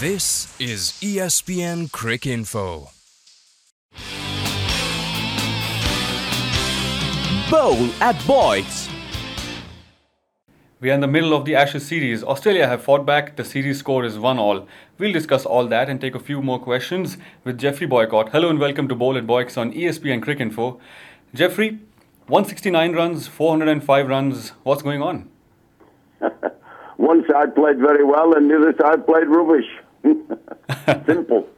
This is ESPN Cricinfo. Bowl at Boycs. We are in the middle of the Ashes series. Australia have fought back. The series score is 1 all. We'll discuss all that and take a few more questions with Geoffrey Boycott. Hello and welcome to Bowl at Boycs on ESPN Crick Info. Geoffrey, 169 runs, 405 runs. What's going on? One side played very well and the other side played rubbish. Simple.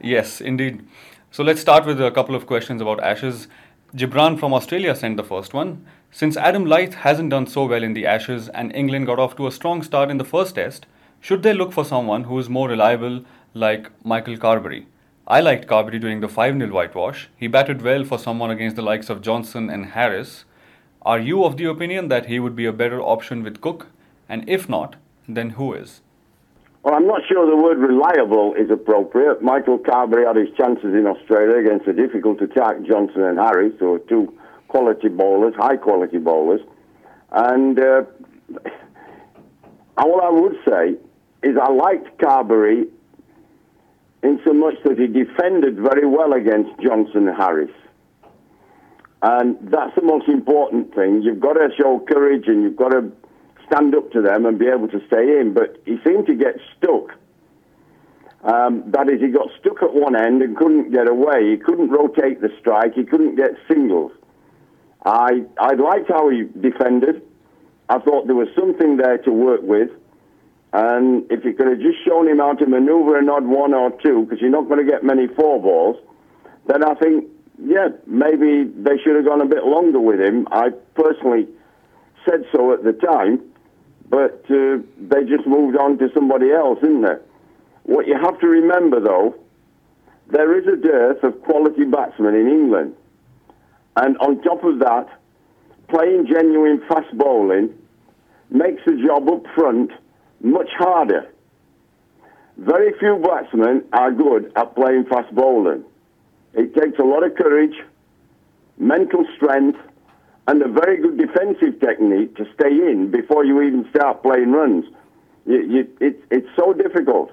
Yes, indeed. So let's start with a couple of questions about Ashes. Gibran from Australia sent the first one. Since Adam Lyth hasn't done so well in the Ashes and England got off to a strong start in the first test, should they look for someone who is more reliable like Michael Carberry? I liked Carberry during the 5 0 whitewash. He batted well for someone against the likes of Johnson and Harris. Are you of the opinion that he would be a better option with Cook? And if not, then who is? Well, I'm not sure the word reliable is appropriate. Michael Carberry had his chances in Australia against a difficult attack, Johnson and Harris, are two quality bowlers, high quality bowlers. And uh, all I would say is I liked Carberry in so much that he defended very well against Johnson and Harris. And that's the most important thing. You've got to show courage and you've got to stand up to them and be able to stay in. But he seemed to get stuck. Um, that is, he got stuck at one end and couldn't get away. He couldn't rotate the strike. He couldn't get singles. I I liked how he defended. I thought there was something there to work with. And if you could have just shown him how to manoeuvre an odd one or two, because you're not going to get many four balls, then I think, yeah, maybe they should have gone a bit longer with him. I personally said so at the time, but uh, they just moved on to somebody else, isn't there? What you have to remember, though, there is a dearth of quality batsmen in England. And on top of that, playing genuine fast bowling makes the job up front much harder. Very few batsmen are good at playing fast bowling. It takes a lot of courage, mental strength, and a very good defensive technique to stay in before you even start playing runs. You, you, it, it's so difficult.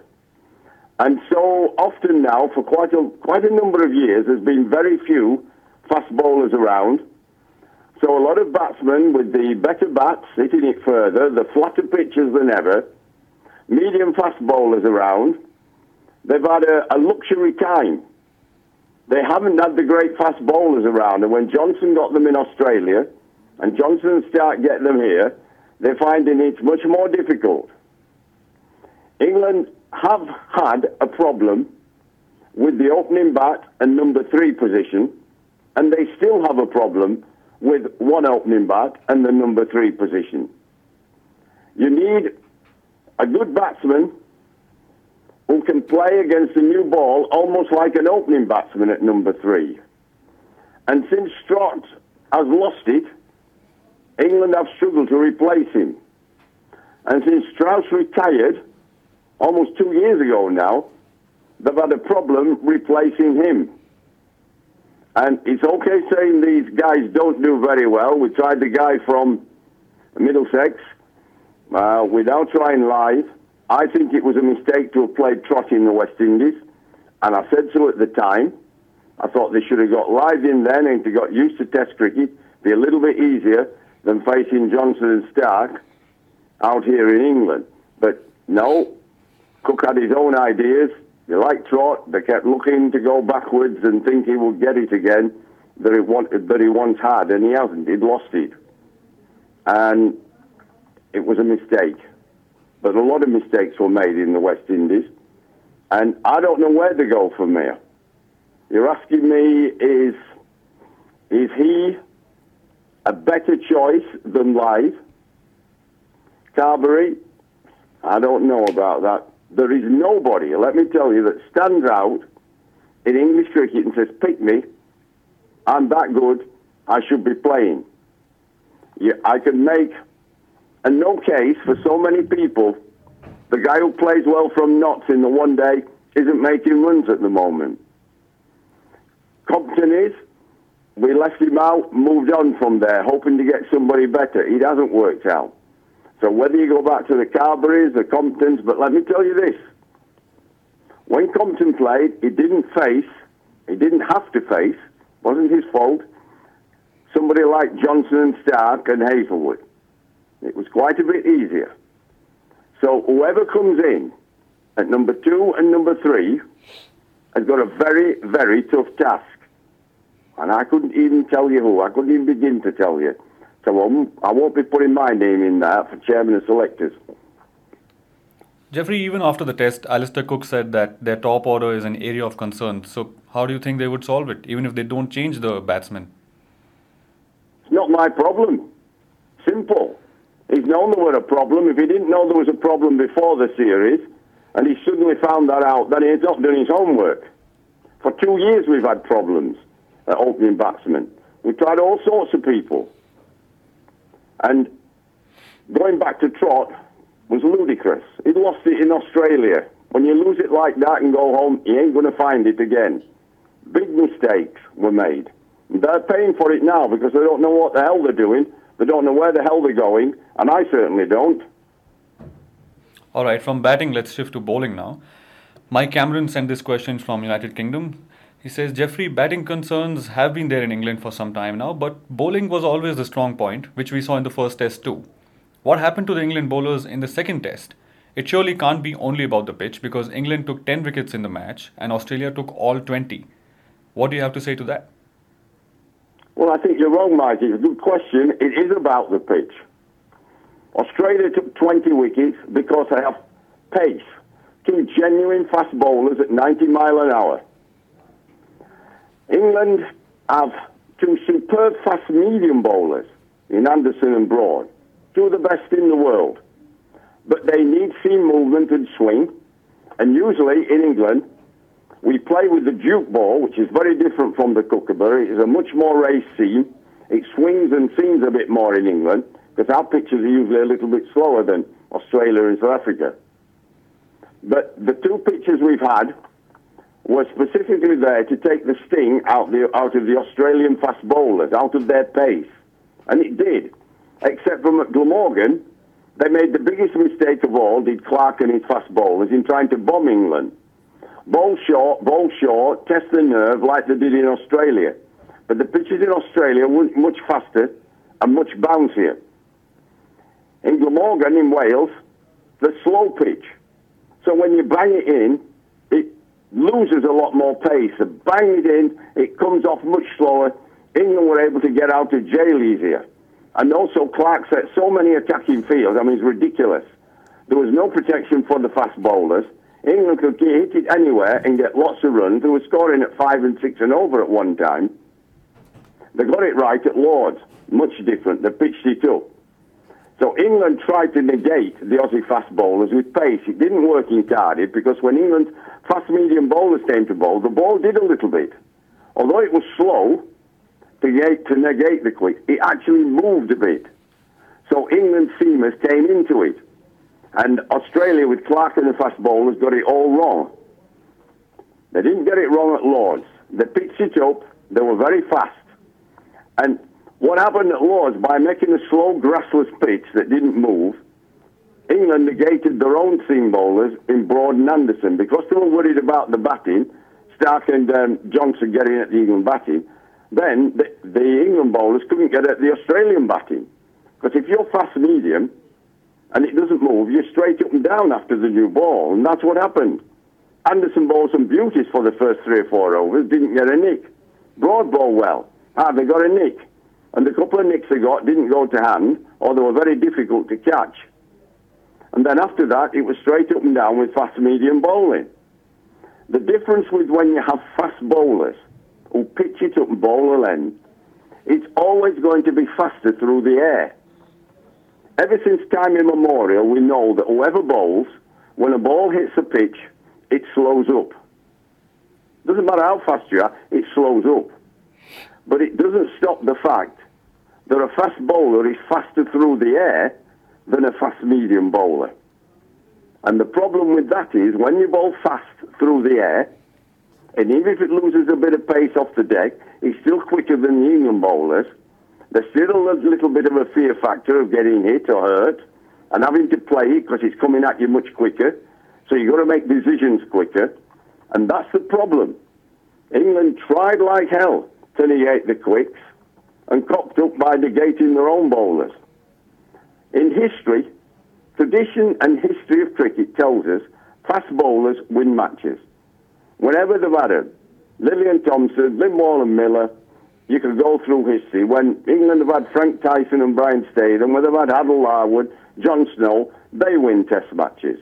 And so often now, for quite a, quite a number of years, there's been very few fast bowlers around. So a lot of batsmen with the better bats hitting it further, the flatter pitches than ever, medium fast bowlers around. They've had a, a luxury time. They haven't had the great fast bowlers around, and when Johnson got them in Australia, and Johnson start getting them here, they're finding it much more difficult. England have had a problem with the opening bat and number three position, and they still have a problem with one opening bat and the number three position. You need a good batsman who can play against the new ball almost like an opening batsman at number three. And since Trott has lost it, England have struggled to replace him. And since Strauss retired, almost two years ago now, they've had a problem replacing him. And it's okay saying these guys don't do very well. We tried the guy from Middlesex uh, without trying Lyth. I think it was a mistake to have played Trotty in the West Indies, and I said so at the time. I thought they should have got Lyth in then and to got used to Test cricket, be a little bit easier than facing Johnson and Starc out here in England. But no, Cook had his own ideas. They liked Trott. They kept looking to go backwards and think he would get it again that he, wanted, that he once had, and he hasn't. He'd lost it. And it was a mistake. But a lot of mistakes were made in the West Indies. And I don't know where to go from there. You're asking me, is, is he a better choice than Lyth? Carberry? I don't know about that. There is nobody, let me tell you, that stands out in English cricket and says, pick me, I'm that good, I should be playing. Yeah, I can make a no case for so many people. The guy who plays well from Notts in the one day isn't making runs at the moment. Compton is. We left him out, moved on from there, hoping to get somebody better. It hasn't worked out. So whether you go back to the Carberries, the Comptons, but let me tell you this. When Compton played, he didn't face, he didn't have to face, wasn't his fault, somebody like Johnson and Starc and Hazlewood. It was quite a bit easier. So whoever comes in at number two and number three has got a very, very tough task. And I couldn't even tell you who. I couldn't even begin to tell you. So I won't, I won't be putting my name in there for chairman of selectors. Geoffrey, even after the test, Alastair Cook said that their top order is an area of concern. So, how do you think they would solve it, even if they don't change the batsmen? It's not my problem. Simple. He's known there were a problem. If he didn't know there was a problem before the series, and he suddenly found that out, then he's not done his homework. For two years we've had problems at opening batsmen. We tried all sorts of people. And going back to Trott was ludicrous. He lost it in Australia. When you lose it like that and go home, you ain't going to find it again. Big mistakes were made. They're paying for it now because they don't know what the hell they're doing. They don't know where the hell they're going, and I certainly don't. All right, from batting, let's shift to bowling now. Mike Cameron sent this question from United Kingdom. He says, Geoffrey, batting concerns have been there in England for some time now, but bowling was always the strong point, which we saw in the first test too. What happened to the England bowlers in the second test? It surely can't be only about the pitch because England took 10 wickets in the match and Australia took all 20. What do you have to say to that? Well, I think you're wrong, Mike. It's a good question. It is about the pitch. Australia took 20 wickets because they have pace. Two genuine fast bowlers at 90 mile an hour. England have two superb fast medium bowlers in Anderson and Broad. Two of the best in the world. But they need seam movement and swing. And usually in England, we play with the Duke ball, which is very different from the Kookaburra. It's a much more seam. It swings and seams a bit more in England because our pitches are usually a little bit slower than Australia and South Africa. But the two pitches we've had were specifically there to take the sting out, the, out of the Australian fast bowlers, out of their pace. And it did. Except for Glamorgan, they made the biggest mistake of all, did Clarke and his fast bowlers, in trying to bomb England. Bowl short, bowl short, test the nerve like they did in Australia. But the pitches in Australia were much faster and much bouncier. In Glamorgan in Wales, the slow pitch. So when you bang it in, it loses a lot more pace. And bang it in, it comes off much slower. England were able to get out of jail easier. And also Clarke set so many attacking fields, I mean, it's ridiculous. There was no protection for the fast bowlers. England could get, hit it anywhere and get lots of runs. They were scoring at five and six and over at one time. They got it right at Lords, much different. They pitched it up. So England tried to negate the Aussie fast bowlers with pace. It didn't work in Cardiff because when England's fast medium bowlers came to bowl, the ball did a little bit. Although it was slow to negate, to negate the quick, it actually moved a bit. So England seamers came into it. And Australia, with Clarke and the fast bowlers, got it all wrong. They didn't get it wrong at Lords. They pitched it up. They were very fast. And what happened at Lords, by making a slow, grassless pitch that didn't move, England negated their own seam bowlers in Broad and Anderson because they were worried about the batting, Starc and um, Johnson getting at the England batting. Then the, the England bowlers couldn't get at the Australian batting. Because if you're fast medium, and it doesn't move, you're straight up and down after the new ball, and that's what happened. Anderson bowled some beauties for the first three or four overs, didn't get a nick. Broad ball well. Ah, they got a nick. And the couple of nicks they got didn't go to hand, or they were very difficult to catch. And then after that, it was straight up and down with fast medium bowling. The difference with when you have fast bowlers who pitch it up and bowl a length, it's always going to be faster through the air. Ever since time immemorial, we know that whoever bowls, when a ball hits a pitch, it slows up. Doesn't matter how fast you are, it slows up. But it doesn't stop the fact that a fast bowler is faster through the air than a fast medium bowler. And the problem with that is when you bowl fast through the air, and even if it loses a bit of pace off the deck, it's still quicker than the England bowlers. There's still a little bit of a fear factor of getting hit or hurt and having to play because it's coming at you much quicker. So you've got to make decisions quicker. And that's the problem. England tried like hell to negate the quicks and cocked up by negating their own bowlers. In history, tradition and history of cricket tells us fast bowlers win matches. Whenever they've had them, Lillee and Thomson, Lindwall and Miller, you could go through history. When England have had Frank Tyson and Brian Statham, when they've had Harold Larwood, John Snow, they win test matches.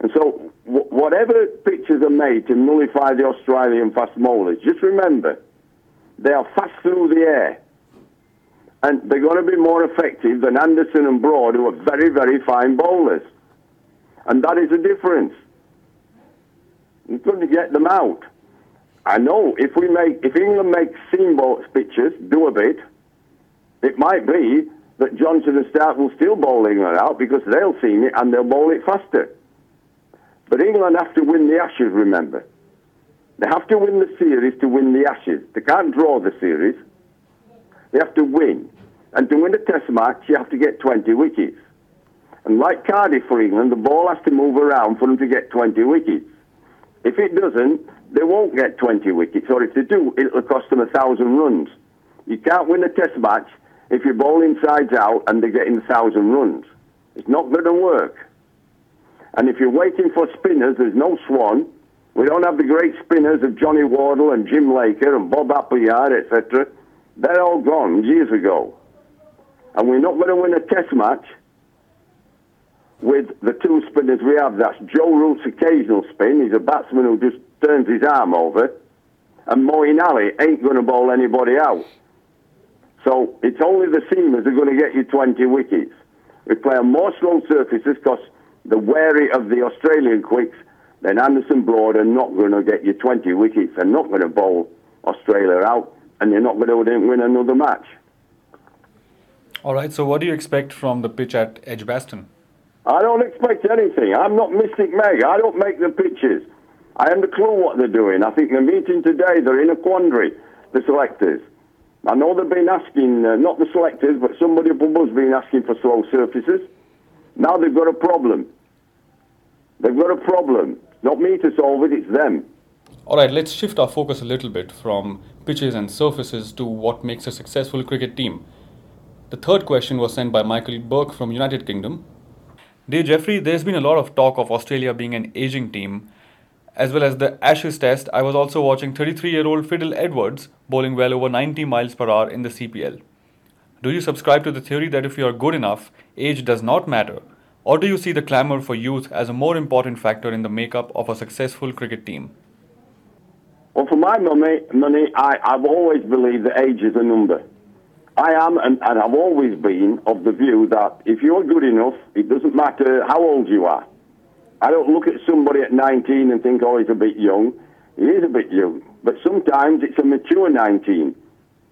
And so, w- whatever pictures are made to nullify the Australian fast bowlers, just remember, they are fast through the air. And they're going to be more effective than Anderson and Broad, who are very, very fine bowlers. And that is the difference. Got to get them out. I know if we make, if England makes seam pitches, do a bit, it might be that Johnson and Starc will still bowl England out because they'll seam it and they'll bowl it faster. But England have to win the Ashes, remember. They have to win the series to win the Ashes. They can't draw the series. They have to win. And to win a test match, you have to get 20 wickets. And like Cardiff for England, the ball has to move around for them to get 20 wickets. If it doesn't, they won't get 20 wickets, or if they do, it'll cost them a thousand runs. You can't win a test match if you're bowling sides out and they're getting a thousand runs. It's not going to work. And if you're waiting for spinners, there's no Swann. We don't have the great spinners of Johnny Wardle and Jim Laker and Bob Appleyard, etc. They're all gone years ago. And we're not going to win a test match with the two spinners we have. That's Joe Root's occasional spin. He's a batsman who just turns his arm over. And Moeen Ali ain't going to bowl anybody out. So it's only the seamers that are going to get you 20 wickets. We play on more slow surfaces because the wary of the Australian quicks, then Anderson Broad are not going to get you 20 wickets. They're not going to bowl Australia out, and they're not going to win another match. All right, so what do you expect from the pitch at Edgbaston? I don't expect anything. I'm not Mystic Meg. I don't make the pitches. I haven't a clue what they're doing. I think they're meeting today. They're in a quandary, the selectors. I know they've been asking, uh, not the selectors, but somebody above us been asking for slow surfaces. Now they've got a problem. They've got a problem. Not me to solve it, it's them. All right, let's shift our focus a little bit from pitches and surfaces to what makes a successful cricket team. The third question was sent by Michael Burke from United Kingdom. Dear Geoffrey, there's been a lot of talk of Australia being an aging team. As well as the Ashes test, I was also watching 33 year old Fidel Edwards bowling well over 90 miles per hour in the CPL. Do you subscribe to the theory that if you are good enough, age does not matter? Or do you see the clamour for youth as a more important factor in the makeup of a successful cricket team? Well, for my money, money I, I've always believed that age is a number. I am, and, and I've always been, of the view that if you're good enough, it doesn't matter how old you are. I don't look at somebody at 19 and think, oh, he's a bit young. He is a bit young. But sometimes it's a mature 19.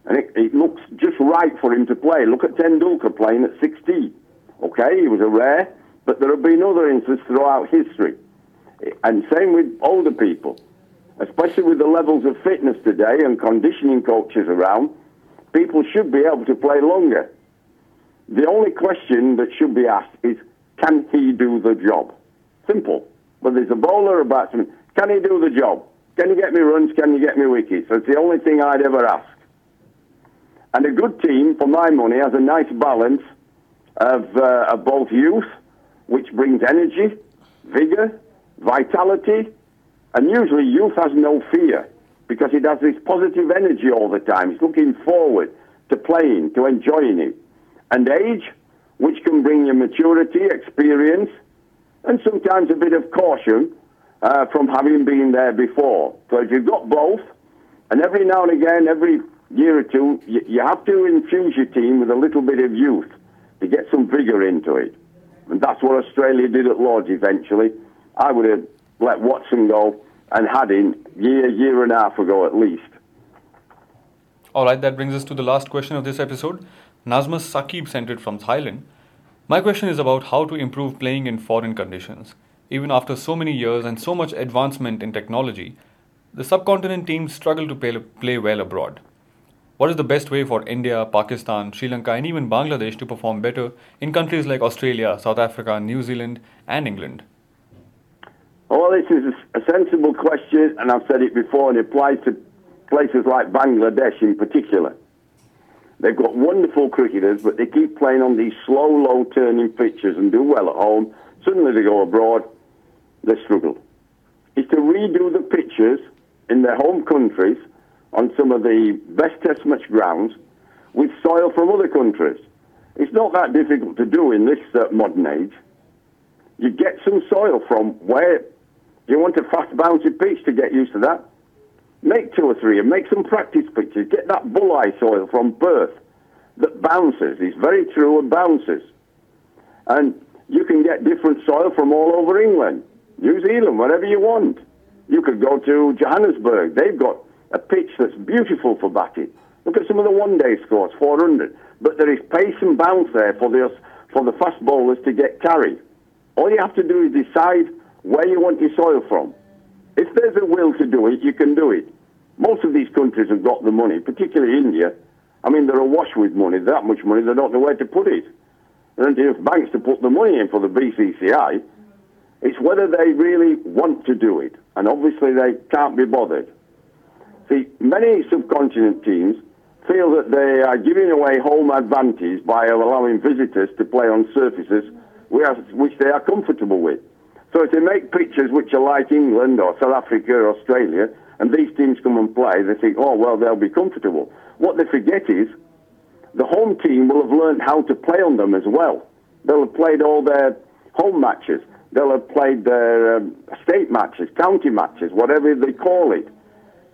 And it, it looks just right for him to play. Look at Tendulkar playing at 16. Okay, he was a rare, but there have been other instances throughout history. And same with older people, especially with the levels of fitness today and conditioning coaches around people should be able to play longer. The only question that should be asked is, can he do the job? Simple. Whether he's a bowler or a batsman, can he do the job? Can you get me runs? Can you get me wickets? That's the only thing I'd ever ask. And a good team, for my money, has a nice balance of, uh, of both youth, which brings energy, vigour, vitality, and usually youth has no fear because it has this positive energy all the time. It's looking forward to playing, to enjoying it. And age, which can bring you maturity, experience, and sometimes a bit of caution uh, from having been there before. So if you've got both, and every now and again, every year or two, you, you have to infuse your team with a little bit of youth to get some vigour into it. And that's what Australia did at Lords eventually. I would have let Watson go and had him year, year and a half ago at least. All right, that brings us to the last question of this episode. Nazmus Sakib sent it from Thailand. My question is about how to improve playing in foreign conditions. Even after so many years and so much advancement in technology, the subcontinent teams struggle to play, play well abroad. What is the best way for India, Pakistan, Sri Lanka, and even Bangladesh to perform better in countries like Australia, South Africa, New Zealand, and England? Oh, this is a, a sensible question, and I've said it before, and it applies to places like Bangladesh in particular. They've got wonderful cricketers, but they keep playing on these slow, low turning pitches and do well at home. Suddenly they go abroad, they struggle. Is to redo the pitches in their home countries on some of the best test match grounds with soil from other countries. It's not that difficult to do in this uh, modern age. You get some soil from where you want a fast bouncy pitch to get used to that. Make two or three and make some practice pitches. Get that bulleye soil from Perth that bounces. It's very true and bounces. And you can get different soil from all over England, New Zealand, wherever you want. You could go to Johannesburg. They've got a pitch that's beautiful for batting. Look at some of the one-day scores, 400. But there is pace and bounce there for the, for the fast bowlers to get carried. All you have to do is decide where you want your soil from. If there's a will to do it, you can do it. Most of these countries have got the money, particularly India. I mean, they're awash with money, that much money, they don't know where to put it. There aren't enough banks to put the money in for the BCCI. It's whether they really want to do it, and obviously they can't be bothered. See, many subcontinent teams feel that they are giving away home advantage by allowing visitors to play on surfaces which they are comfortable with. So if they make pitches which are like England or South Africa or Australia, and these teams come and play, they think, oh, well, they'll be comfortable. What they forget is the home team will have learned how to play on them as well. They'll have played all their home matches. They'll have played their um, state matches, county matches, whatever they call it,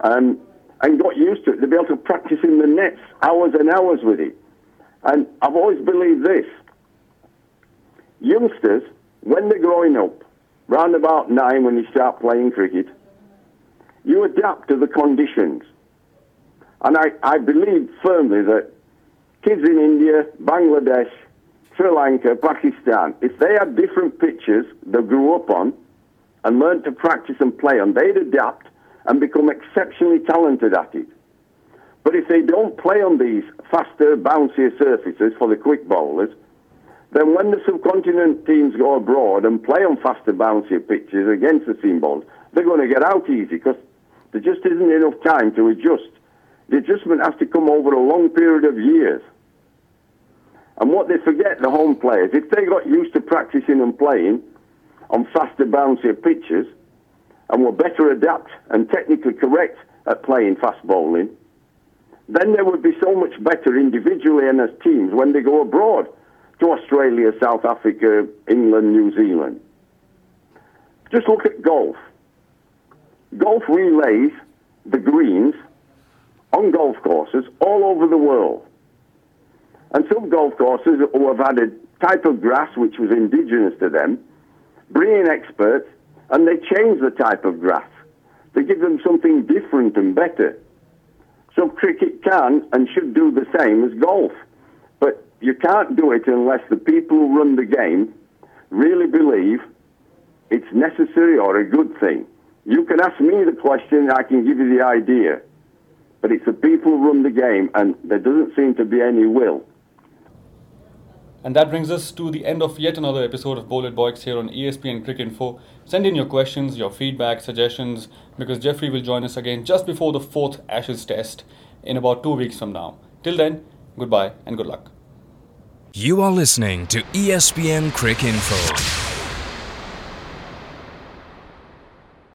and and got used to it. They'll be able to practice in the nets hours and hours with it. And I've always believed this: youngsters, when they're growing up, round about nine when you start playing cricket, you adapt to the conditions. And I, I believe firmly that kids in India, Bangladesh, Sri Lanka, Pakistan, if they had different pitches they grew up on and learned to practice and play on, they'd adapt and become exceptionally talented at it. But if they don't play on these faster, bouncier surfaces for the quick bowlers, then when the subcontinent teams go abroad and play on faster, bouncier pitches against the seam bowlers, they're going to get out easy because there just isn't enough time to adjust. The adjustment has to come over a long period of years. And what they forget, the home players, if they got used to practicing and playing on faster, bouncier pitches and were better adapt and technically correct at playing fast bowling, then they would be so much better individually and as teams when they go abroad to Australia, South Africa, England, New Zealand. Just look at golf. Golf relays the greens on golf courses all over the world. And some golf courses who have had a type of grass which was indigenous to them bring in experts and they change the type of grass. They give them something different and better. So cricket can and should do the same as golf. You can't do it unless the people who run the game really believe it's necessary or a good thing. You can ask me the question, I can give you the idea. But it's the people who run the game, and there doesn't seem to be any will. And that brings us to the end of yet another episode of Bowl at Boycs here on ESPN Cricinfo. Send in your questions, your feedback, suggestions, because Geoffrey will join us again just before the fourth Ashes test in about two weeks from now. Till then, goodbye and good luck. You are listening to ESPN Cricinfo.